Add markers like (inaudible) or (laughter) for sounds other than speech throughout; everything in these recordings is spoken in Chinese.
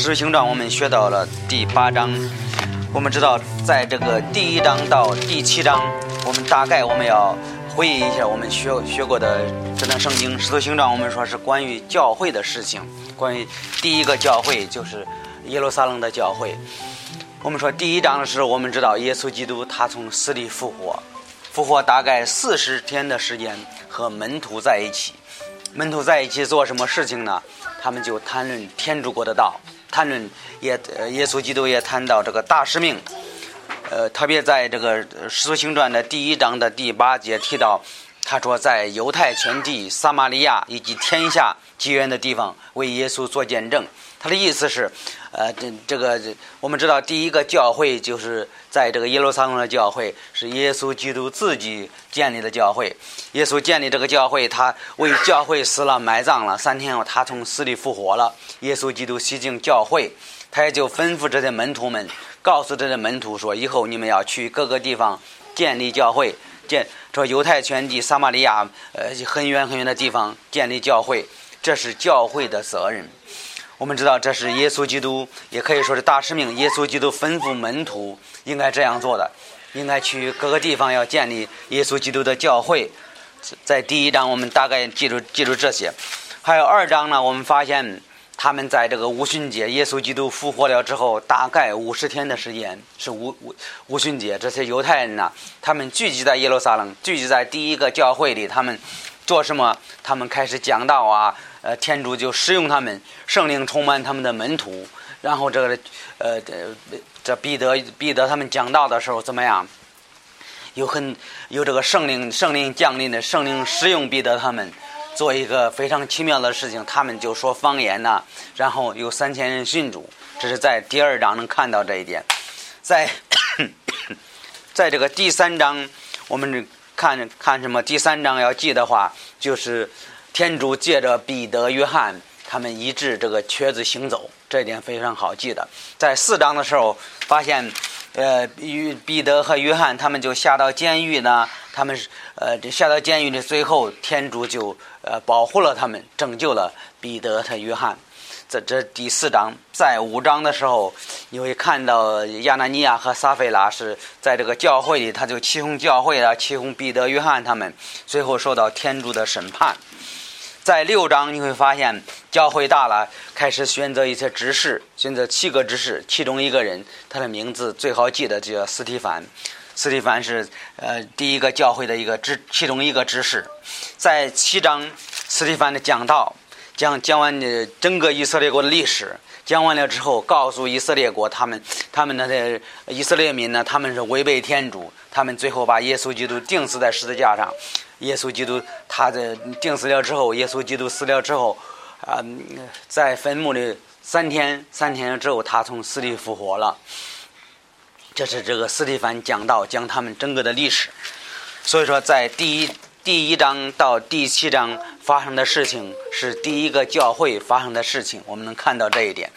使徒行传我们学到了第八章，我们知道在这个第一章到第七章，我们大概我们要回忆一下我们学学过的这段圣经。使徒行传我们说是关于教会的事情，关于第一个教会就是耶路撒冷的教会。我们说第一章的时候，我们知道耶稣基督他从死里复活，复活大概四十天的时间和门徒在一起，门徒在一起做什么事情呢？他们就谈论天主国的道，谈论也耶稣基督也谈到这个大使命，呃，特别在这个使徒行传的第一章的第八节提到，他说在犹太全地、撒玛利亚以及天下极远的地方为耶稣做见证。他的意思是，呃，这这个我们知道，第一个教会就是在这个耶路撒冷的教会，是耶稣基督自己建立的教会。耶稣建立这个教会，他为教会死了、埋葬了，三天后他从死里复活了。耶稣基督洗净教会，他也就吩咐这些门徒们，告诉这些门徒说：以后你们要去各个地方建立教会，建说犹太全地、撒玛利亚，呃，很远很远的地方建立教会，这是教会的责任。我们知道这是耶稣基督，也可以说是大使命。耶稣基督吩咐门徒应该这样做的，应该去各个地方要建立耶稣基督的教会。在第一章，我们大概记住记住这些。还有二章呢，我们发现他们在这个五旬节，耶稣基督复活了之后，大概五十天的时间是五五五旬节。这些犹太人呢，他们聚集在耶路撒冷，聚集在第一个教会里，他们做什么？他们开始讲道啊。呃，天主就使用他们，圣灵充满他们的门徒，然后这个，呃，这这彼得彼得他们讲道的时候怎么样？有很有这个圣灵圣灵降临的圣灵使用彼得他们，做一个非常奇妙的事情，他们就说方言呐，然后有三千人信主，这是在第二章能看到这一点，在 (coughs) 在这个第三章，我们看看什么？第三章要记的话，就是。天主借着彼得、约翰，他们医治这个瘸子行走，这点非常好记的。在四章的时候，发现，呃，与彼得和约翰他们就下到监狱呢，他们是呃下到监狱的最后，天主就呃保护了他们，拯救了彼得和约翰。这这第四章，在五章的时候，你会看到亚纳尼亚和撒菲拉是在这个教会里，他就起哄教会了，起哄彼得、约翰他们，最后受到天主的审判。在六章你会发现，教会大了，开始选择一些执事，选择七个执事，其中一个人，他的名字最好记得就叫斯蒂凡。斯蒂凡是呃第一个教会的一个执，其中一个执事。在七章，斯蒂凡的讲道，讲讲完整个以色列国的历史，讲完了之后，告诉以色列国，他们他们那的以色列民呢，他们是违背天主，他们最后把耶稣基督钉死在十字架上。耶稣基督，他的钉死了之后，耶稣基督死了之后，啊，在坟墓里三天，三天之后，他从死里复活了。这是这个斯蒂凡讲道，讲他们整个的历史。所以说，在第一第一章到第七章发生的事情，是第一个教会发生的事情，我们能看到这一点。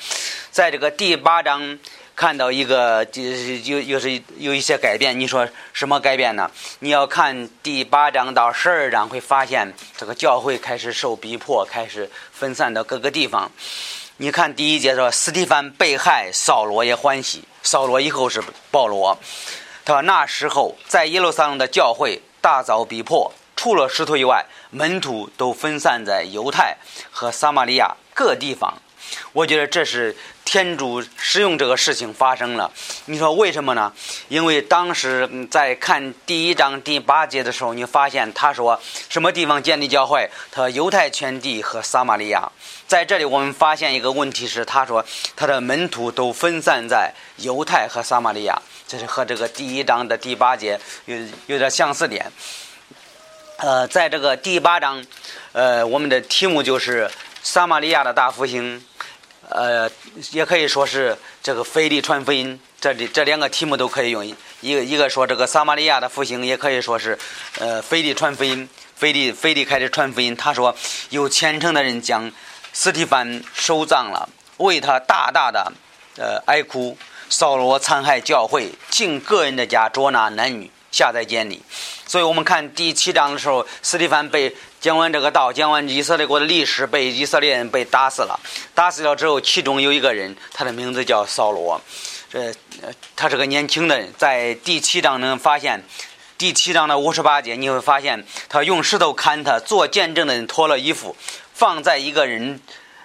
在这个第八章。看到一个，就又是有一些改变。你说什么改变呢？你要看第八章到十二章，会发现这个教会开始受逼迫，开始分散到各个地方。你看第一节说，斯蒂芬被害，扫罗也欢喜。扫罗以后是保罗。他说那时候在耶路撒冷的教会大遭逼迫，除了使徒以外，门徒都分散在犹太和撒玛利亚各地方。我觉得这是。天主使用这个事情发生了，你说为什么呢？因为当时在看第一章第八节的时候，你发现他说什么地方建立教会？他犹太全地和撒玛利亚。在这里，我们发现一个问题是，他说他的门徒都分散在犹太和撒玛利亚，这是和这个第一章的第八节有有点相似点。呃，在这个第八章，呃，我们的题目就是撒玛利亚的大复兴。呃，也可以说是这个腓力传福音，这里这两个题目都可以用。一个一个说这个撒玛利亚的复兴，也可以说是呃腓力传福音，腓力腓力开始传福音。他说有虔诚的人将斯蒂凡收葬了，为他大大的呃哀哭。扫罗残害教会，进个人的家捉拿男女，下在监里。所以我们看第七章的时候，斯蒂凡被讲完这个道，讲完以色列国的历史，被以色列人被打死了。打死了之后，其中有一个人，他的名字叫扫罗。这他是个年轻的人，在第七章能发现，第七章的五十八节你会发现，他用石头砍他，做见证的人脱了衣服，放在一个人，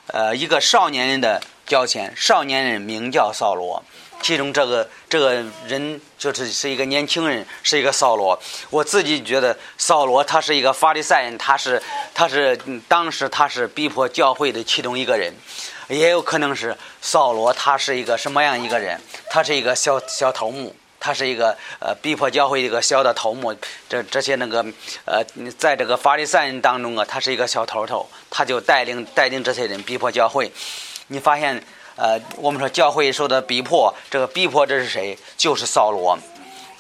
呃，一个少年人的脚前。少年人名叫扫罗。其中这个这个人就是是一个年轻人，是一个扫罗。我自己觉得扫罗他是一个法利赛人，他是他是当时他是逼迫教会的其中一个人，也有可能是扫罗他是一个什么样一个人？他是一个小小头目，他是一个呃逼迫教会一个小的头目。这这些那个呃，在这个法利赛人当中啊，他是一个小头头，他就带领带领这些人逼迫教会。你发现？呃，我们说教会受的逼迫，这个逼迫这是谁？就是扫罗。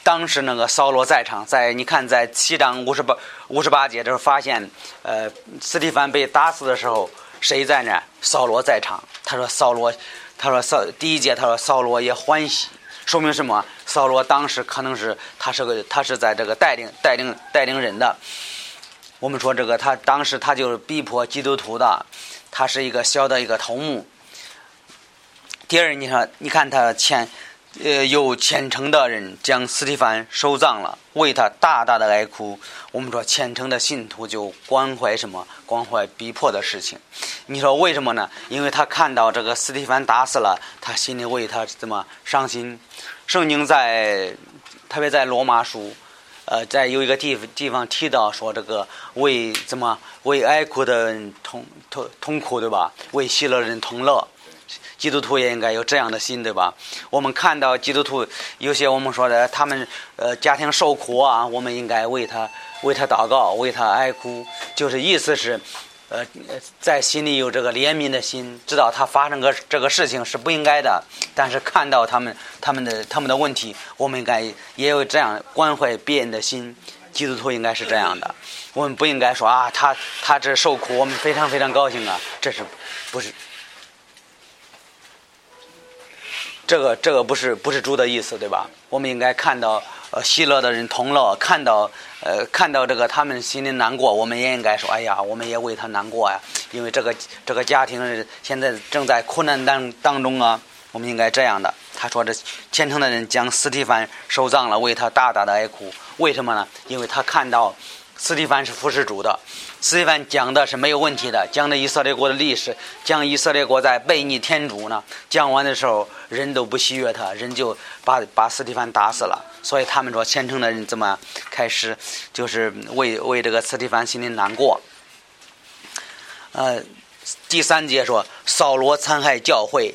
当时那个扫罗在场，在你看，在七章五十八五十八节这儿发现，呃，斯蒂凡被打死的时候，谁在那？扫罗在场。他说扫罗，他说扫第一节他说扫罗也欢喜，说明什么？扫罗当时可能是他是个他是在这个带领带领带领人的。我们说这个他当时他就是逼迫基督徒的，他是一个小的一个头目。第二，你看，你看他虔，呃，有虔诚的人将斯蒂凡收葬了，为他大大的哀哭。我们说虔诚的信徒就关怀什么？关怀逼迫的事情。你说为什么呢？因为他看到这个斯蒂凡打死了，他心里为他怎么伤心？圣经在，特别在罗马书，呃，在有一个地地方提到说这个为怎么为哀哭的人痛痛痛苦对吧？为喜乐人同乐。基督徒也应该有这样的心，对吧？我们看到基督徒有些我们说的，他们呃家庭受苦啊，我们应该为他为他祷告，为他哀哭，就是意思是，呃，在心里有这个怜悯的心，知道他发生个这个事情是不应该的，但是看到他们他们的他们的问题，我们应该也有这样关怀别人的心。基督徒应该是这样的，我们不应该说啊，他他这受苦，我们非常非常高兴啊，这是不是？这个这个不是不是猪的意思，对吧？我们应该看到呃喜乐的人同乐，看到呃看到这个他们心里难过，我们也应该说，哎呀，我们也为他难过呀，因为这个这个家庭现在正在苦难当当中啊，我们应该这样的。他说这虔诚的人将斯蒂凡收葬了，为他大大的哀哭，为什么呢？因为他看到斯蒂凡是服侍主的。斯蒂凡讲的是没有问题的，讲的以色列国的历史，讲以色列国在背逆天主呢。讲完的时候，人都不喜悦他，人就把把斯蒂凡打死了。所以他们说虔诚的人怎么开始就是为为这个斯蒂凡心里难过。呃，第三节说扫罗残害教会，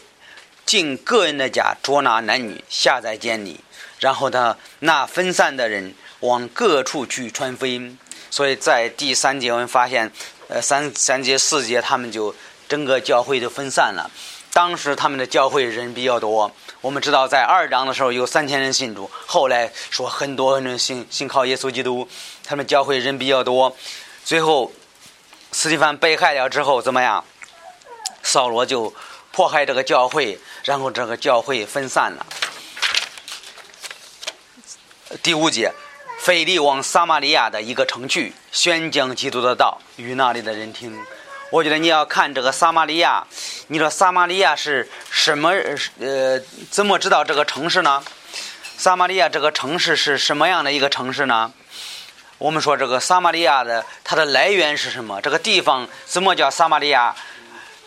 进个人的家捉拿男女，下在监里，然后他那分散的人往各处去传福音。所以在第三节，我们发现，呃，三三节四节，他们就整个教会就分散了。当时他们的教会人比较多，我们知道在二章的时候有三千人信主，后来说很多人信信靠耶稣基督，他们教会人比较多。最后，斯蒂凡被害了之后怎么样？扫罗就迫害这个教会，然后这个教会分散了。第五节。腓力往撒玛利亚的一个城去，宣讲基督的道与那里的人听。我觉得你要看这个撒玛利亚，你说撒玛利亚是什么？呃，怎么知道这个城市呢？撒玛利亚这个城市是什么样的一个城市呢？我们说这个撒玛利亚的它的来源是什么？这个地方怎么叫撒玛利亚？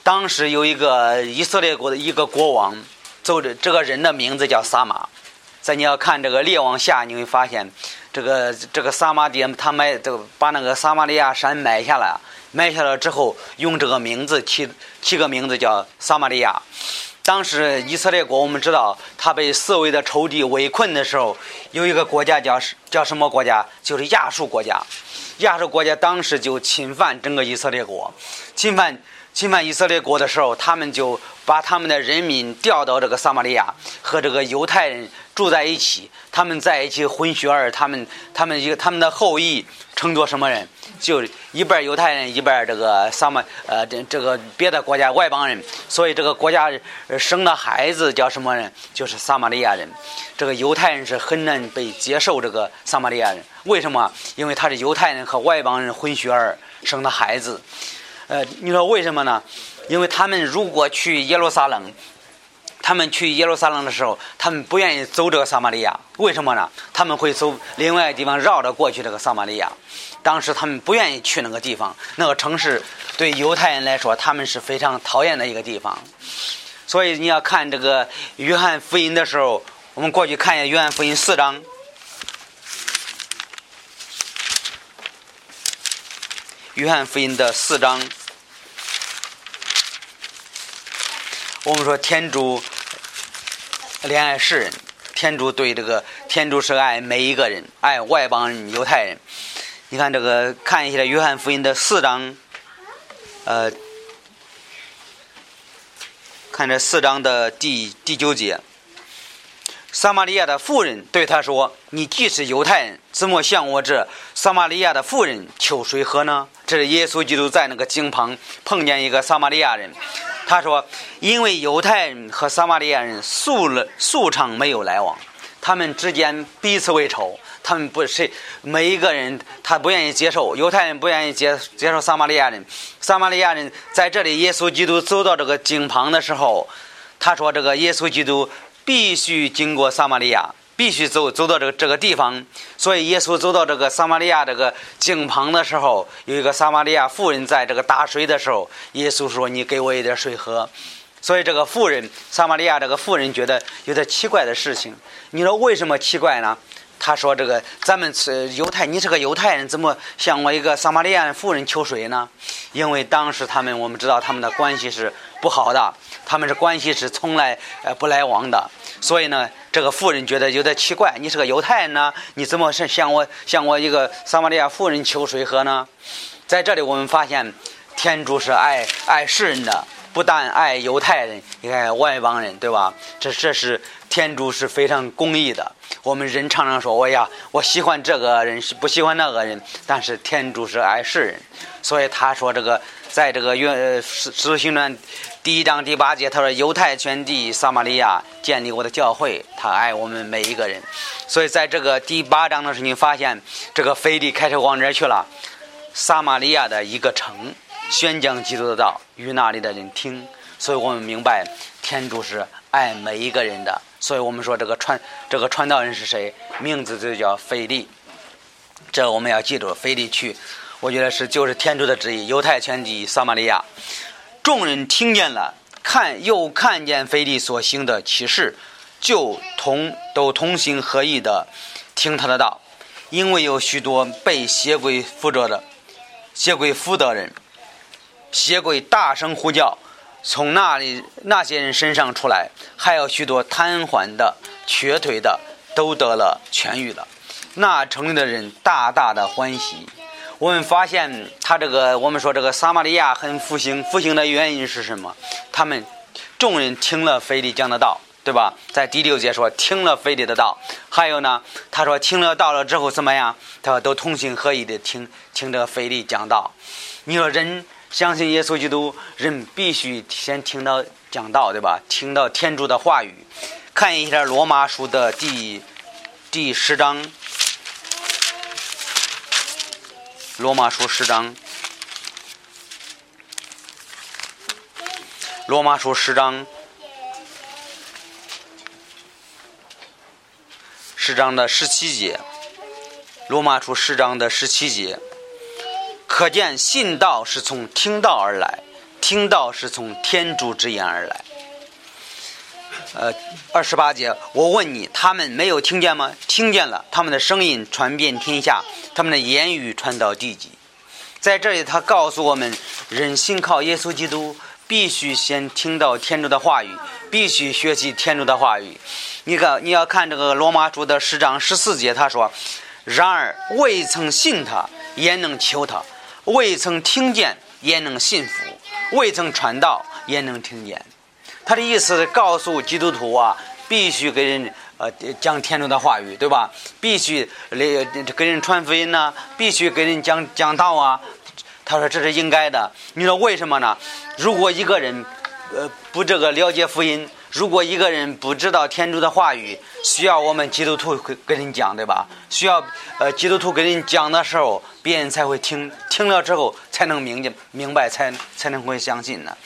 当时有一个以色列国的一个国王，走着这个人的名字叫撒玛。在你要看这个列王下，你会发现。这个这个撒玛地，他买这个把那个撒玛利亚山买下来，买下来之后用这个名字起起个名字叫撒玛利亚。当时以色列国我们知道，他被四维的仇敌围困的时候，有一个国家叫叫什么国家？就是亚述国家。亚述国家当时就侵犯整个以色列国，侵犯侵犯以色列国的时候，他们就把他们的人民调到这个撒玛利亚，和这个犹太人住在一起。他们在一起混血儿，他们他们一个他们的后裔称作什么人？就一半犹太人，一半这个撒玛呃这这个别的国家外邦人。所以这个国家生的孩子叫什么人？就是撒玛利亚人。这个犹太人是很难被接受这个撒玛利亚人。为什么？因为他是犹太人和外邦人混血儿生的孩子。呃，你说为什么呢？因为他们如果去耶路撒冷，他们去耶路撒冷的时候，他们不愿意走这个撒玛利亚，为什么呢？他们会走另外地方绕着过去这个撒玛利亚。当时他们不愿意去那个地方，那个城市对犹太人来说，他们是非常讨厌的一个地方。所以你要看这个约翰福音的时候，我们过去看一下约翰福音四章。约翰福音的四章，我们说天主怜爱世人，天主对这个天主是爱每一个人，爱外邦人、犹太人。你看这个，看一下约翰福音的四章，呃，看这四章的第第九节。撒玛利亚的妇人对他说：“你既是犹太人，怎么向我这撒玛利亚的妇人求水喝呢？”这是耶稣基督在那个井旁碰见一个撒玛利亚人，他说：“因为犹太人和撒玛利亚人素了素常没有来往，他们之间彼此为仇，他们不是每一个人他不愿意接受犹太人不愿意接接受撒玛利亚人，撒玛利亚人在这里耶稣基督走到这个井旁的时候，他说这个耶稣基督。”必须经过撒玛利亚，必须走走到这个这个地方。所以耶稣走到这个撒玛利亚这个井旁的时候，有一个撒玛利亚妇人在这个打水的时候，耶稣说：“你给我一点水喝。”所以这个妇人，撒玛利亚这个妇人觉得有点奇怪的事情。你说为什么奇怪呢？他说：“这个咱们是犹太，你是个犹太人，怎么向我一个撒玛利亚妇人求水呢？因为当时他们我们知道他们的关系是不好的。”他们是关系是从来呃不来往的，所以呢，这个妇人觉得有点奇怪。你是个犹太人呢，你怎么是向我向我一个撒玛利亚妇人求水喝呢？在这里我们发现，天主是爱爱世人的，不但爱犹太人，也爱外邦人，对吧？这这是天主是非常公义的。我们人常常说，哎呀，我喜欢这个人，不喜欢那个人，但是天主是爱世人，所以他说这个。在这个约《使使徒行传》第一章第八节，他说：“犹太全地撒玛利亚建立我的教会，他爱我们每一个人。”所以在这个第八章的时候，你发现这个腓力开车往哪去了？撒玛利亚的一个城，宣讲基督的道，与那里的人听。所以我们明白，天主是爱每一个人的。所以我们说这个传这个传道人是谁？名字就叫腓力。这我们要记住，腓力去。我觉得是就是天主的旨意，犹太全地撒玛利亚，众人听见了，看又看见腓力所行的启示，就同都同心合意的听他的道，因为有许多被邪鬼附着的邪鬼附的人，邪鬼大声呼叫，从那里那些人身上出来，还有许多瘫痪的、瘸腿的都得了痊愈了，那城里的人大大的欢喜。我们发现，他这个我们说这个撒玛利亚很复兴，复兴的原因是什么？他们众人听了腓力讲的道，对吧？在第六节说听了腓力的道，还有呢，他说听了道了之后怎么样？他说都同心合意的听听这个腓力讲道。你说人相信耶稣基督，人必须先听到讲道，对吧？听到天主的话语。看一下罗马书的第第十章。罗马书十章，罗马书十章，十章的十七节，罗马书十章的十七节，可见信道是从听道而来，听道是从天主之言而来。呃，二十八节，我问你，他们没有听见吗？听见了，他们的声音传遍天下，他们的言语传到地极。在这里，他告诉我们，人信靠耶稣基督，必须先听到天主的话语，必须学习天主的话语。你看，你要看这个罗马书的十章十四节，他说：“然而未曾信他，也能求他；未曾听见，也能信服。未曾传道也能听见。他的意思是告诉基督徒啊，必须给人呃讲天主的话语，对吧？必须给给人传福音呐，必须给人讲讲道啊。他说这是应该的。你说为什么呢？如果一个人呃不这个了解福音，如果一个人不知道天主的话语，需要我们基督徒给跟人讲，对吧？需要呃基督徒跟人讲的时候，别人才会听，听了之后才能明明白，才才能会相信呢。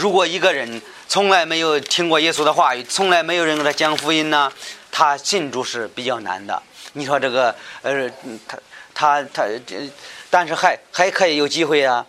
如果一个人从来没有听过耶稣的话语，从来没有人给他讲福音呢，他信主是比较难的。你说这个，呃，他他他这，但是还还可以有机会啊。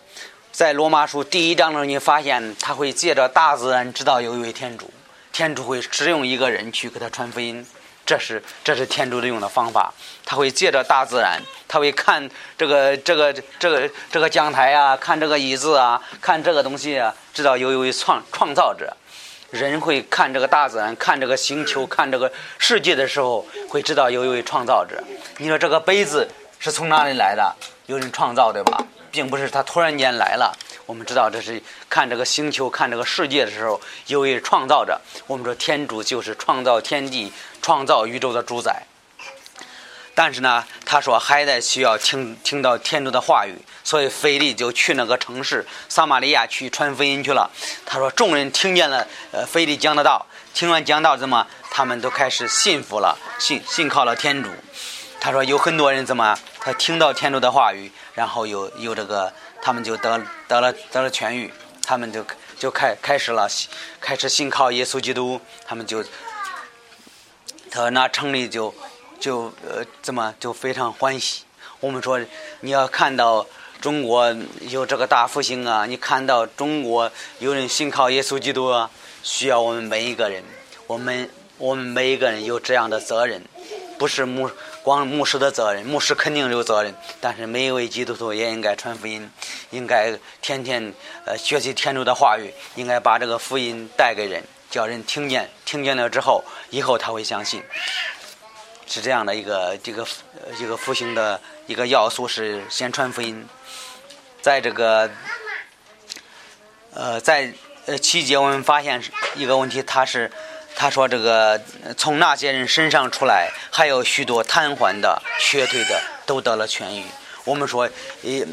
在罗马书第一章中，你发现他会借着大自然知道有一位天主，天主会使用一个人去给他传福音。这是这是天主的用的方法，他会借着大自然，他会看这个这个这个这个讲台啊，看这个椅子啊，看这个东西啊，知道有一位创创造者。人会看这个大自然，看这个星球，看这个世界的时候，会知道有一位创造者。你说这个杯子是从哪里来的？有人创造，对吧？并不是他突然间来了。我们知道这是看这个星球、看这个世界的时候，有一位创造者。我们说天主就是创造天地。创造宇宙的主宰，但是呢，他说还得需要听听到天主的话语，所以腓力就去那个城市撒玛利亚去传福音去了。他说众人听见了，呃，腓力讲的道，听完讲道怎么，他们都开始信服了，信信靠了天主。他说有很多人怎么，他听到天主的话语，然后有有这个，他们就得得了得了痊愈，他们就就开开始了，开始信靠耶稣基督，他们就。他那城里就，就呃怎么就非常欢喜。我们说你要看到中国有这个大复兴啊，你看到中国有人信靠耶稣基督啊，需要我们每一个人，我们我们每一个人有这样的责任，不是牧光牧师的责任，牧师肯定有责任，但是每一位基督徒也应该传福音，应该天天呃学习天主的话语，应该把这个福音带给人。叫人听见，听见了之后，以后他会相信，是这样的一个这个一个复兴的一个要素是先传福音，在这个呃在呃期间我们发现一个问题，他是他说这个从那些人身上出来，还有许多瘫痪的、瘸腿的都得了痊愈。我们说，呃。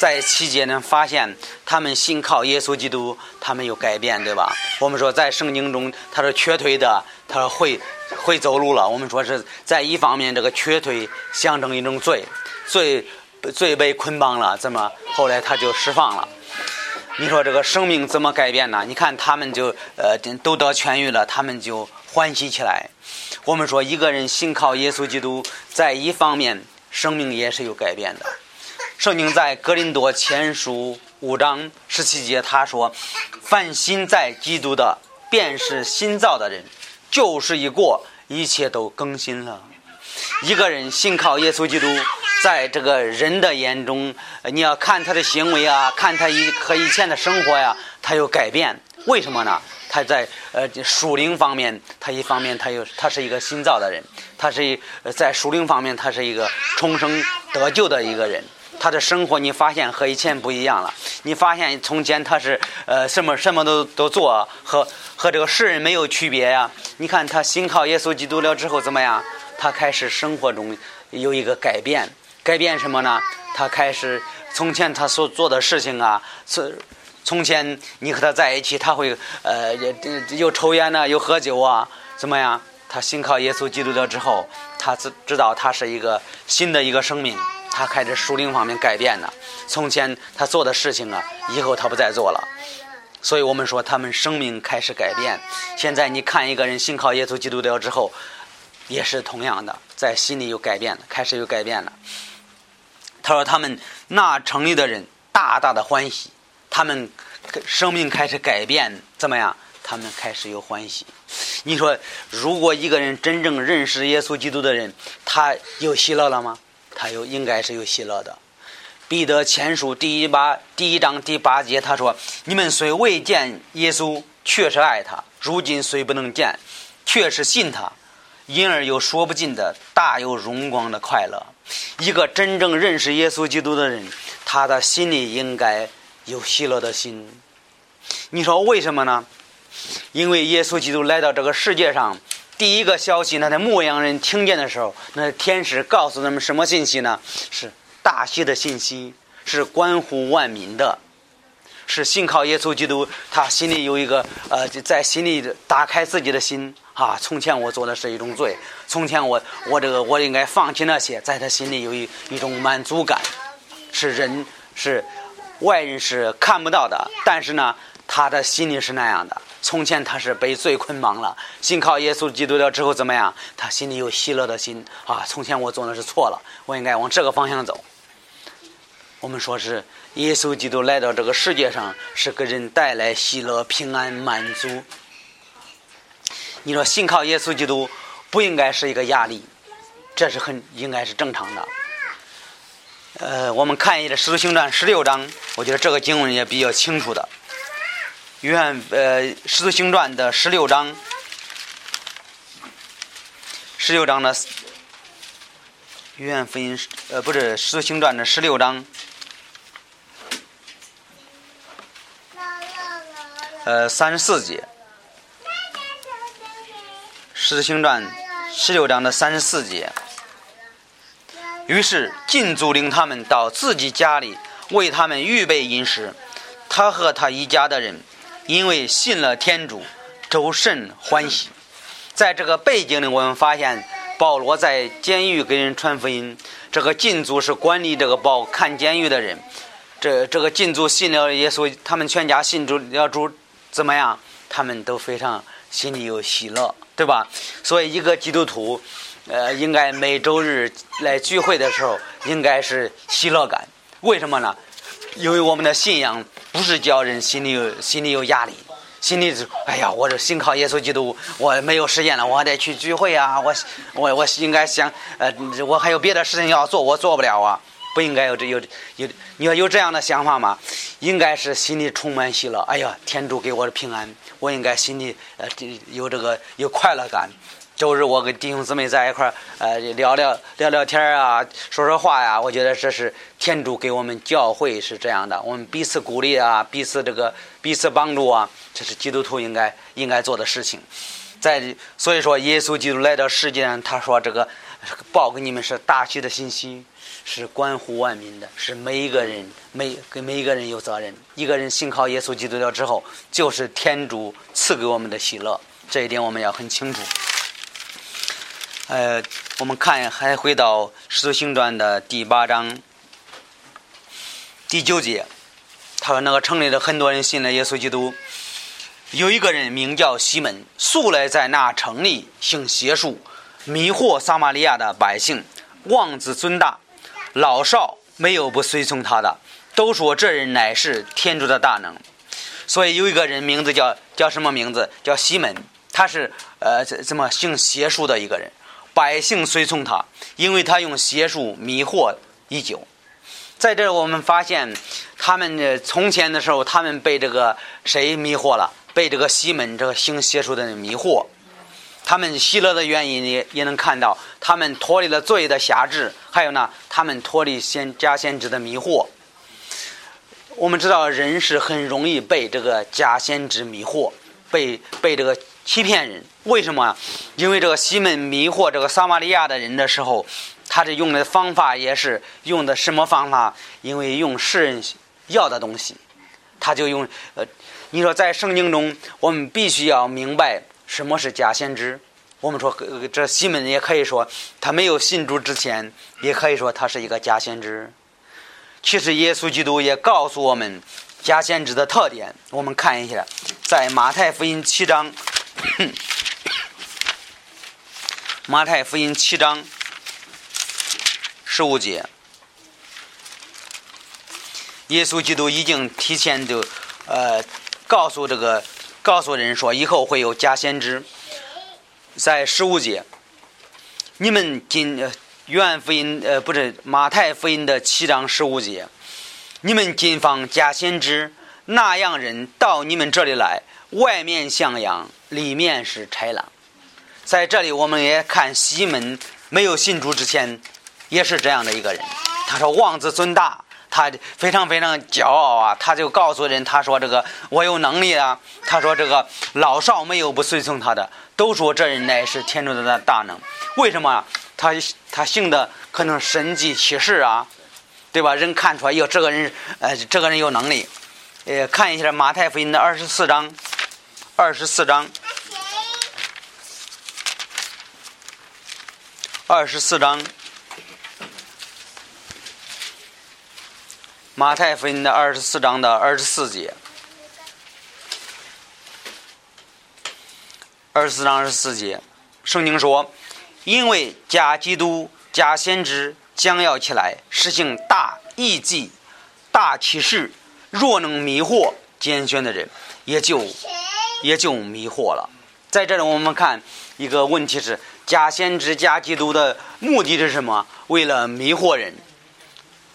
在期间呢，发现他们信靠耶稣基督，他们有改变，对吧？我们说在圣经中，他说瘸腿的，他说会会走路了。我们说是在一方面，这个瘸腿象征一种罪，罪罪被捆绑了，怎么后来他就释放了？你说这个生命怎么改变呢？你看他们就呃都得痊愈了，他们就欢喜起来。我们说一个人信靠耶稣基督，在一方面生命也是有改变的。圣经在格林多前书五章十七节，他说：“凡心在基督的，便是新造的人，旧事已过，一切都更新了。”一个人信靠耶稣基督，在这个人的眼中，你要看他的行为啊，看他以和以前的生活呀，他有改变。为什么呢？他在呃属灵方面，他一方面他有他是一个新造的人，他是一在属灵方面他是一个重生得救的一个人。他的生活，你发现和以前不一样了。你发现从前他是呃什么什么都都做，和和这个世人没有区别呀。你看他信靠耶稣基督了之后怎么样？他开始生活中有一个改变，改变什么呢？他开始从前他所做的事情啊，从从前你和他在一起，他会呃又抽烟呢，又喝酒啊，怎么样？他信靠耶稣基督了之后，他知知道他是一个新的一个生命。他开始属灵方面改变了，从前他做的事情啊，以后他不再做了。所以我们说他们生命开始改变。现在你看一个人信靠耶稣基督了之后，也是同样的，在心里有改变了，开始有改变了。他说他们那城里的人大大的欢喜，他们生命开始改变，怎么样？他们开始有欢喜。你说，如果一个人真正认识耶稣基督的人，他有喜乐了吗？他有应该是有喜乐的。彼得前书第一八第一章第八节，他说：“你们虽未见耶稣，确实爱他；如今虽不能见，确实信他，因而有说不尽的大有荣光的快乐。”一个真正认识耶稣基督的人，他的心里应该有喜乐的心，你说为什么呢？因为耶稣基督来到这个世界上，第一个消息，那在牧羊人听见的时候，那天使告诉他们什么信息呢？是大喜的信息，是关乎万民的，是信靠耶稣基督，他心里有一个呃，在心里打开自己的心啊。从前我做的是一种罪，从前我我这个我应该放弃那些，在他心里有一一种满足感，是人是外人是看不到的，但是呢，他的心里是那样的。从前他是被罪捆绑了，信靠耶稣基督了之后怎么样？他心里有喜乐的心啊！从前我做的是错了，我应该往这个方向走。我们说是耶稣基督来到这个世界上，是给人带来喜乐、平安、满足。你说信靠耶稣基督不应该是一个压力，这是很应该是正常的。呃，我们看一下《使徒行传》十六章，我觉得这个经文也比较清楚的。愿呃，《使徒行传》的十六章，十六章的约翰福音呃，不是《使徒行传》的十六章，呃，三十四节，《狮子行传》十六章的三十四节。于是禁足领他们到自己家里，为他们预备饮食。他和他一家的人。因为信了天主，周甚欢喜。在这个背景里，我们发现保罗在监狱给人传福音。这个禁足是管理这个保看监狱的人。这这个禁足信了耶稣，他们全家信主了主，怎么样？他们都非常心里有喜乐，对吧？所以一个基督徒，呃，应该每周日来聚会的时候，应该是喜乐感。为什么呢？因为我们的信仰不是叫人心里有心里有压力，心里是哎呀，我这信靠耶稣基督，我没有时间了，我还得去聚会啊，我我我应该想，呃，我还有别的事情要做，我做不了啊，不应该有这有有，你要有这样的想法吗？应该是心里充满喜乐，哎呀，天主给我的平安，我应该心里呃有这个有快乐感。周日我跟弟兄姊妹在一块儿，呃，聊聊聊聊天啊，说说话呀。我觉得这是天主给我们教会是这样的，我们彼此鼓励啊，彼此这个彼此帮助啊，这是基督徒应该应该做的事情。在所以说，耶稣基督来到世界上，他说这个报给你们是大喜的信息，是关乎万民的，是每一个人每给每一个人有责任。一个人信靠耶稣基督了之后，就是天主赐给我们的喜乐，这一点我们要很清楚。呃，我们看，还回到《使徒行传》的第八章第九节，他说：“那个城里的很多人信了耶稣基督，有一个人名叫西门，素来在那城里行邪术，迷惑撒玛利亚的百姓，妄自尊大，老少没有不随从他的，都说这人乃是天主的大能。所以有一个人名字叫叫什么名字？叫西门，他是呃怎怎么行邪术的一个人。”百姓随从他，因为他用邪术迷惑已久。在这，我们发现，他们从前的时候，他们被这个谁迷惑了？被这个西门这个行邪术的人迷惑。他们喜乐的原因也也能看到，他们脱离了罪的辖制，还有呢，他们脱离先假先知的迷惑。我们知道，人是很容易被这个假先知迷惑，被被这个。欺骗人，为什么？因为这个西门迷惑这个撒玛利亚的人的时候，他这用的方法也是用的什么方法？因为用世人要的东西，他就用呃，你说在圣经中，我们必须要明白什么是假先知。我们说这西门也可以说他没有信主之前，也可以说他是一个假先知。其实耶稣基督也告诉我们假先知的特点。我们看一下，在马太福音七章。马太福音七章十五节，耶稣基督已经提前就呃告诉这个告诉人说，以后会有假先知。在十五节，你们今约翰福音呃不是马太福音的七章十五节，你们谨防假先知那样人到你们这里来。外面像羊，里面是豺狼。在这里，我们也看西门没有信主之前，也是这样的一个人。他说：“妄自尊大，他非常非常骄傲啊，他就告诉人，他说这个我有能力啊，他说这个老少没有不随从他的，都说这人乃是天主的大能。为什么？他他行的可能神迹奇事啊，对吧？人看出来，哟，这个人呃，这个人有能力。呃，看一下马太福音的二十四章，二十四章，二十四章。马太福音的二十四章的二十四节，二十四章二十四节，圣经说：“因为假基督、假先知将要起来，实行大异迹、大启示，若能迷惑拣选的人，也就也就迷惑了。”在这里，我们看一个问题是：假先知、假基督的目的是什么？为了迷惑人。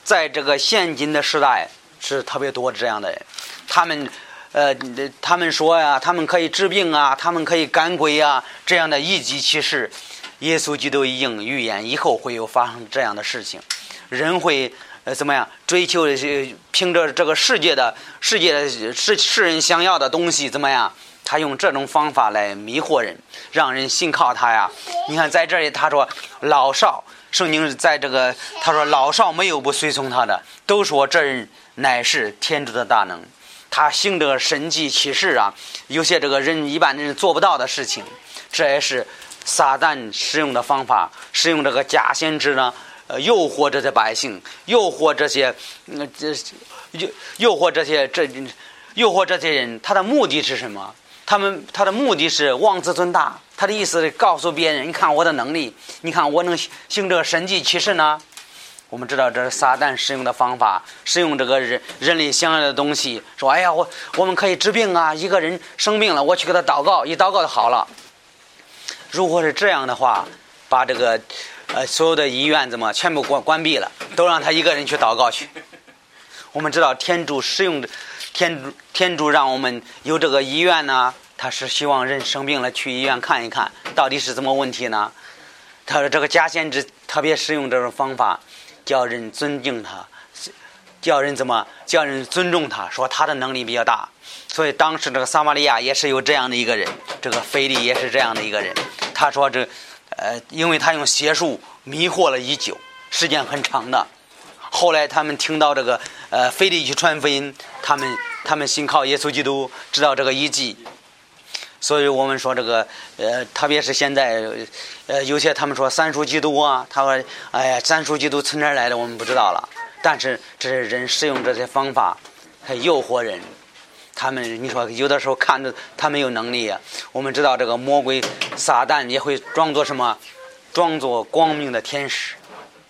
在这个现今的时代，是特别多这样的人，他们，呃，他们说呀，他们可以治病啊，他们可以赶鬼啊，这样的一级其实，耶稣基督已经预言以后会有发生这样的事情，人会呃怎么样追求凭着这个世界的世界的世世人想要的东西怎么样？他用这种方法来迷惑人，让人信靠他呀。你看在这里他说老少。圣经在这个他说老少没有不随从他的，都说这人乃是天主的大能，他行这个神迹启示啊，有些这个人一般人做不到的事情，这也是撒旦使用的方法，使用这个假先知呢，呃，诱惑这些百姓，诱惑这些，嗯，这诱诱惑这些这，诱惑这些人，他的目的是什么？他们他的目的是妄自尊大。他的意思是告诉别人：“你看我的能力，你看我能行这个神迹奇事呢。”我们知道这是撒旦使用的方法，使用这个人人类想要的东西，说：“哎呀，我我们可以治病啊！一个人生病了，我去给他祷告，一祷告就好了。”如果是这样的话，把这个呃所有的医院怎么全部关关闭了，都让他一个人去祷告去。我们知道天主使用天主天主让我们有这个医院呢。他是希望人生病了去医院看一看，到底是怎么问题呢？他说这个加先知特别使用这种方法，叫人尊敬他，叫人怎么叫人尊重他，说他的能力比较大。所以当时这个撒玛利亚也是有这样的一个人，这个腓力也是这样的一个人。他说这，呃，因为他用邪术迷惑了已久，时间很长的。后来他们听到这个，呃，腓力去传福音，他们他们信靠耶稣基督，知道这个遗迹。所以我们说这个，呃，特别是现在，呃，有些他们说三书基督啊，他说，哎呀，三书基督从哪来的，我们不知道了。但是这些人使用这些方法，来诱惑人。他们，你说有的时候看着他们有能力，我们知道这个魔鬼撒旦也会装作什么，装作光明的天使，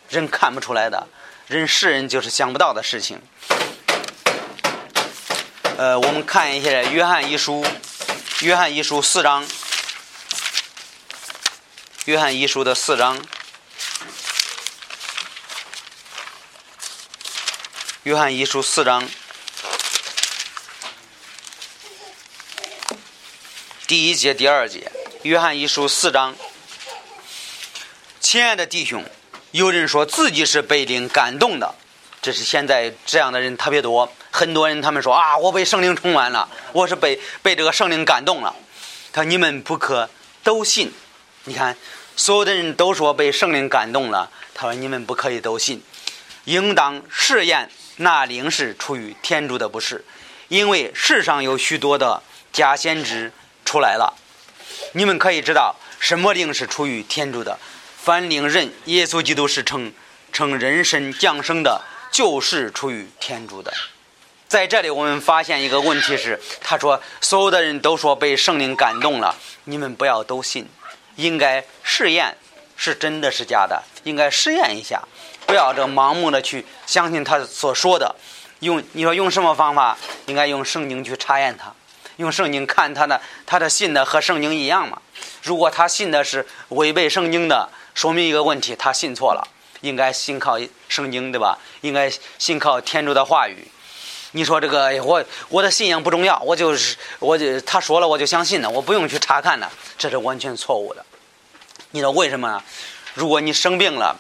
人看不出来的，人世人就是想不到的事情。呃，我们看一下《约翰一书》。约翰一书四章，约翰一书的四章，约翰一书四章，第一节、第二节，约翰一书四章。亲爱的弟兄，有人说自己是被灵感动的，这是现在这样的人特别多。很多人他们说啊，我被圣灵充满了，我是被被这个圣灵感动了。他说你们不可都信，你看所有的人都说被圣灵感动了。他说你们不可以都信，应当试验那灵是出于天主的不是，因为世上有许多的假先知出来了。你们可以知道什么灵是出于天主的，凡灵人耶稣基督是称称人身降生的，就是出于天主的。在这里，我们发现一个问题是，他说所有的人都说被圣灵感动了，你们不要都信，应该试验是真的是假的，应该试验一下，不要这盲目的去相信他所说的。用你说用什么方法？应该用圣经去查验他，用圣经看他的他的信的和圣经一样吗？如果他信的是违背圣经的，说明一个问题，他信错了。应该信靠圣经，对吧？应该信靠天主的话语。你说这个，我我的信仰不重要，我就是我就他说了我就相信了，我不用去查看了，这是完全错误的。你说为什么呢？如果你生病了，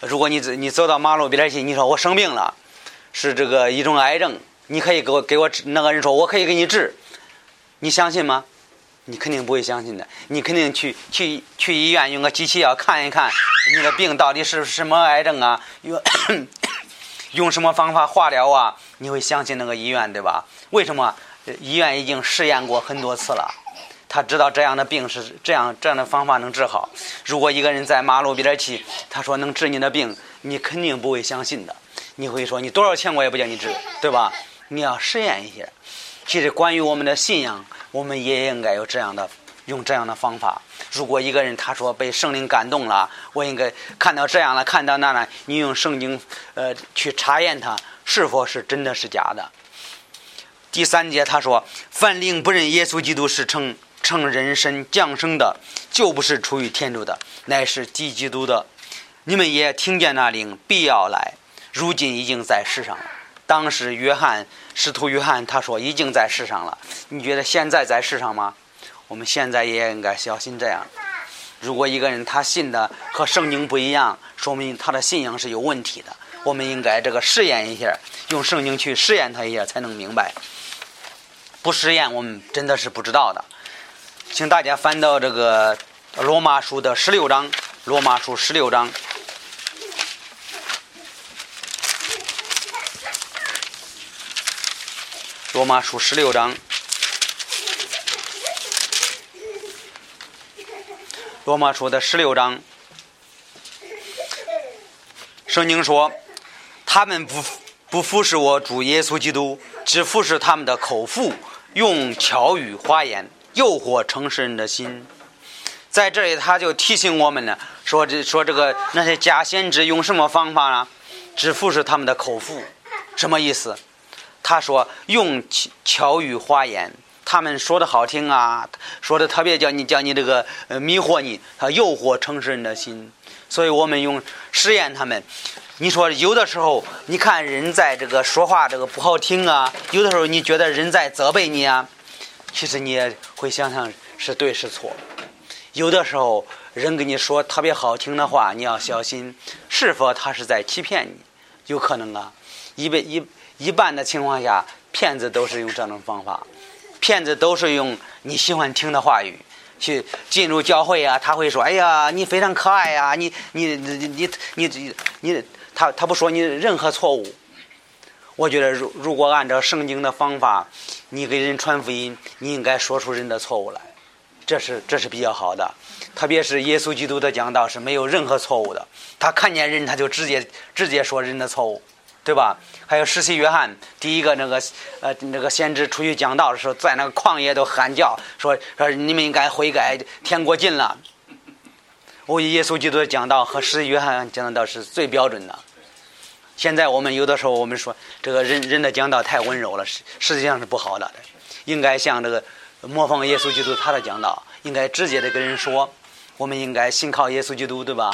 如果你你走到马路边去，你说我生病了，是这个一种癌症，你可以给我给我。那个人说我可以给你治，你相信吗？你肯定不会相信的。你肯定去去去医院用个机器要看一看你的病到底是什么癌症啊？用 (coughs) 用什么方法化疗啊？你会相信那个医院对吧？为什么？医院已经试验过很多次了，他知道这样的病是这样这样的方法能治好。如果一个人在马路边去，他说能治你的病，你肯定不会相信的。你会说你多少钱我也不叫你治，(laughs) 对吧？你要实验一下。其实关于我们的信仰，我们也应该有这样的用这样的方法。如果一个人他说被圣灵感动了，我应该看到这样了，看到那了，你用圣经呃去查验他是否是真的是假的。第三节他说：“凡灵不认耶稣基督是成成人身降生的，就不是出于天主的，乃是敌基督的。你们也听见那灵必要来，如今已经在世上了。当时约翰使徒约翰他说已经在世上了。你觉得现在在世上吗？我们现在也应该小心这样。如果一个人他信的和圣经不一样，说明他的信仰是有问题的。我们应该这个试验一下，用圣经去试验他一下，才能明白。”不试验，我们真的是不知道的。请大家翻到这个罗马书的十六章，罗马书十六章，罗马书十六章，罗马书的十六章，圣经说，他们不不服侍我主耶稣基督，只服侍他们的口腹。用巧语花言诱惑诚实人的心，在这里他就提醒我们呢，说这说这个那些假先知用什么方法呢？只服侍他们的口腹，什么意思？他说用巧语花言，他们说的好听啊，说的特别叫你叫你这个呃迷惑你，他诱惑城市人的心，所以我们用实验他们。你说有的时候，你看人在这个说话这个不好听啊，有的时候你觉得人在责备你啊，其实你也会想想是对是错。有的时候人跟你说特别好听的话，你要小心是否他是在欺骗你，有可能啊。一般一一般的情况下，骗子都是用这种方法，骗子都是用你喜欢听的话语去进入教会啊，他会说：“哎呀，你非常可爱呀，你你你你你你。”他他不说你任何错误，我觉得如如果按照圣经的方法，你给人传福音，你应该说出人的错误来，这是这是比较好的。特别是耶稣基督的讲道是没有任何错误的，他看见人他就直接直接说人的错误，对吧？还有施洗约翰第一个那个呃那个先知出去讲道的时候，在那个旷野都喊叫说说你们应该悔改，天国近了。我以耶稣基督的讲道和施洗约翰讲的道是最标准的。现在我们有的时候，我们说这个人人的讲道太温柔了，实实际上是不好的。应该像这个模仿耶稣基督他的讲道，应该直接的跟人说，我们应该信靠耶稣基督，对吧？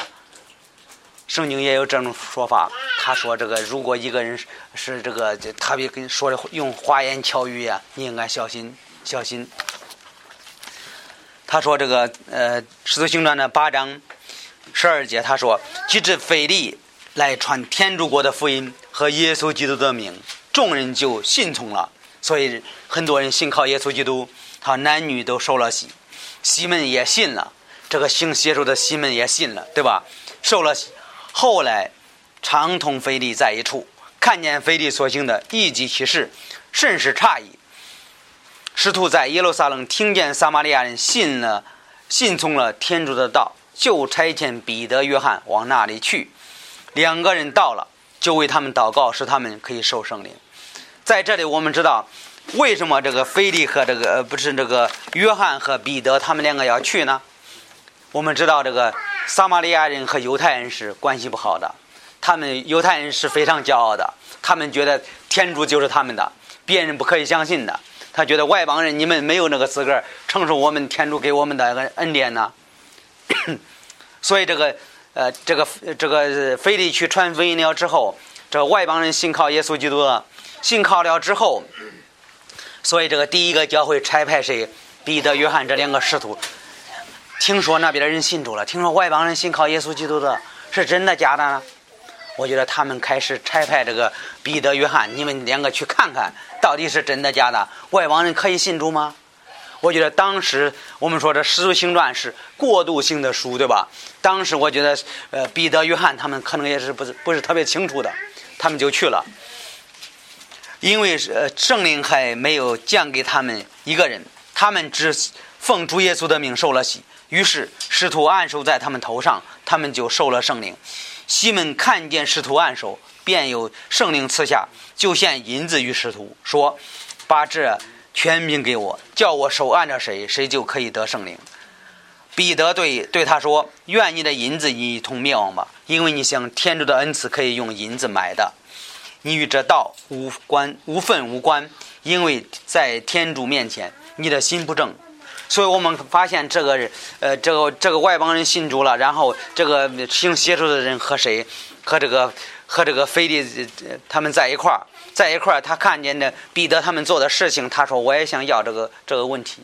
圣经也有这种说法，他说这个如果一个人是这个特别跟说的用花言巧语呀，你应该小心小心。他说这个呃《使徒行传》的八章十二节，他说：“即至腓力。”来传天主国的福音和耶稣基督的名，众人就信从了。所以很多人信靠耶稣基督，他男女都受了洗，西门也信了。这个行邪术的西门也信了，对吧？受了，后来常同腓力在一处，看见腓力所行的异迹奇事，甚是诧异。使徒在耶路撒冷听见撒玛利亚人信了，信从了天主的道，就差遣彼得、约翰往那里去。两个人到了，就为他们祷告，使他们可以受圣灵。在这里，我们知道为什么这个腓力和这个呃不是这个约翰和彼得他们两个要去呢？我们知道这个撒玛利亚人和犹太人是关系不好的，他们犹太人是非常骄傲的，他们觉得天主就是他们的，别人不可以相信的。他觉得外邦人你们没有那个资格承受我们天主给我们的恩恩典呢。(coughs) 所以这个。呃，这个这个腓力去传福音了之后，这外邦人信靠耶稣基督了，信靠了之后，所以这个第一个教会差派谁？彼得、约翰这两个使徒。听说那边的人信主了，听说外邦人信靠耶稣基督的，是真的假的呢？我觉得他们开始差派这个彼得、约翰，你们两个去看看到底是真的假的，外邦人可以信主吗？我觉得当时我们说这《使徒行传》是过渡性的书，对吧？当时我觉得，呃，彼得、约翰他们可能也是不是不是特别清楚的，他们就去了，因为呃圣灵还没有降给他们一个人，他们只奉主耶稣的命受了洗，于是使徒按手在他们头上，他们就受了圣灵。西门看见使徒按手，便有圣灵赐下，就献银子于使徒，说：“把这。”全凭给我，叫我手按着谁，谁就可以得圣灵。彼得对对他说：“愿你的银子一同灭亡吧，因为你想天主的恩赐可以用银子买的。你与这道无关无分无关，因为在天主面前你的心不正。所以我们发现这个呃这个这个外邦人信主了，然后这个行邪术的人和谁和这个和这个菲利他们在一块儿。”在一块儿，他看见的彼得他们做的事情，他说：“我也想要这个这个问题。”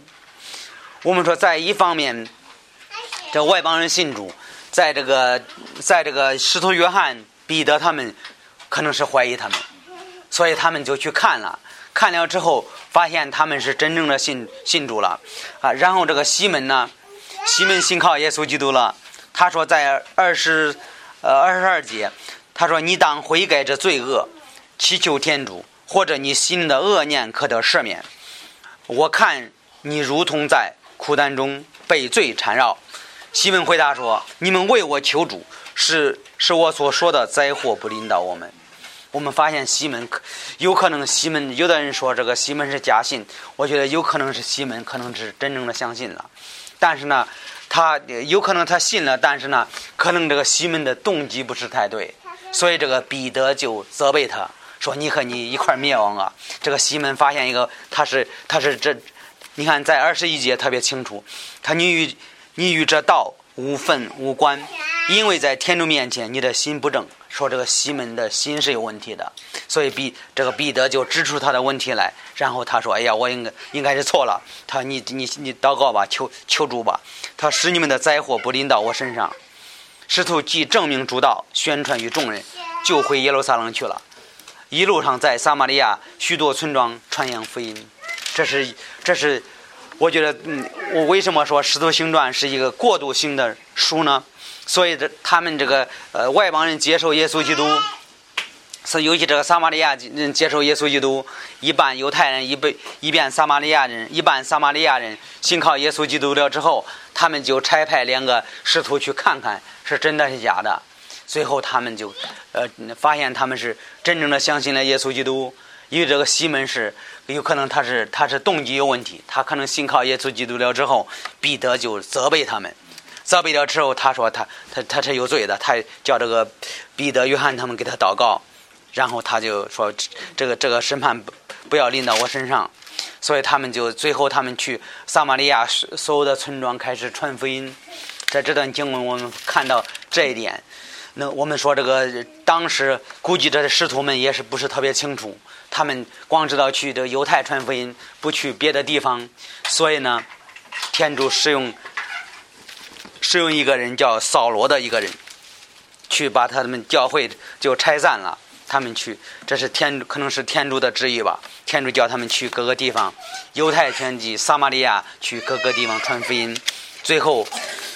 我们说，在一方面，这外邦人信主，在这个，在这个使徒约翰、彼得他们可能是怀疑他们，所以他们就去看了。看了之后，发现他们是真正的信信主了啊。然后这个西门呢，西门信靠耶稣基督了。他说，在二十呃二十二节，他说：“你当悔改这罪恶。”祈求天主，或者你心的恶念可得赦免。我看你如同在苦难中被罪缠绕。西门回答说：“你们为我求主，是是我所说的灾祸不临到我们。”我们发现西门有可能西门，有的人说这个西门是假信，我觉得有可能是西门可能是真正的相信了。但是呢，他有可能他信了，但是呢，可能这个西门的动机不是太对，所以这个彼得就责备他。说你和你一块灭亡啊！这个西门发现一个，他是他是这，你看在二十一节特别清楚，他你与你与这道无分无关，因为在天主面前你的心不正。说这个西门的心是有问题的，所以彼这个彼得就指出他的问题来，然后他说：“哎呀，我应该应该是错了。”他说你你你祷告吧，求求助吧，他使你们的灾祸不临到我身上。师徒既证明主道，宣传于众人，就回耶路撒冷去了。一路上在撒玛利亚许多村庄传扬福音，这是这是我觉得嗯，我为什么说《使徒行传》是一个过渡性的书呢？所以这他们这个呃外邦人接受耶稣基督，是尤其这个撒玛利亚人接受耶稣基督，一半犹太人，一半一半撒玛利亚人，一半撒玛利亚人信靠耶稣基督了之后，他们就差派两个使徒去看看是真的是假的。最后，他们就，呃，发现他们是真正的相信了耶稣基督。因为这个西门是有可能他是他是动机有问题，他可能信靠耶稣基督了之后，彼得就责备他们，责备了之后，他说他他他是有罪的，他叫这个彼得、约翰他们给他祷告，然后他就说这个这个审判不要临到我身上，所以他们就最后他们去撒玛利亚所有的村庄开始传福音。在这段经文我们看到这一点。那我们说这个当时估计这使徒们也是不是特别清楚，他们光知道去这犹太传福音，不去别的地方，所以呢，天主使用使用一个人叫扫罗的一个人，去把他们教会就拆散了，他们去，这是天可能是天主的旨意吧，天主叫他们去各个地方，犹太全集撒玛利亚去各个地方传福音，最后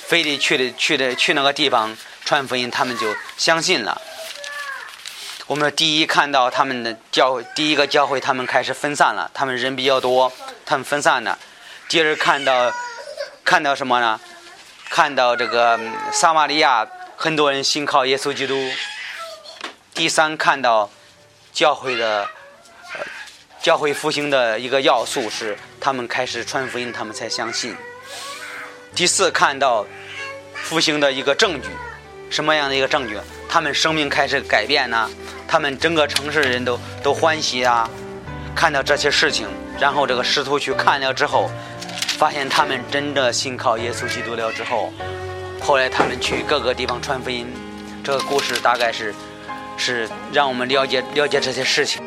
非得去的去的去那个地方。传福音，他们就相信了。我们第一看到他们的教第一个教会，他们开始分散了，他们人比较多，他们分散了。第二看到看到什么呢？看到这个撒玛利亚很多人信靠耶稣基督。第三看到教会的呃教会复兴的一个要素是，他们开始传福音，他们才相信。第四看到复兴的一个证据。什么样的一个证据？他们生命开始改变呢？他们整个城市人都都欢喜啊！看到这些事情，然后这个师徒去看了之后，发现他们真的信靠耶稣基督了之后，后来他们去各个地方传福音。这个故事大概是是让我们了解了解这些事情。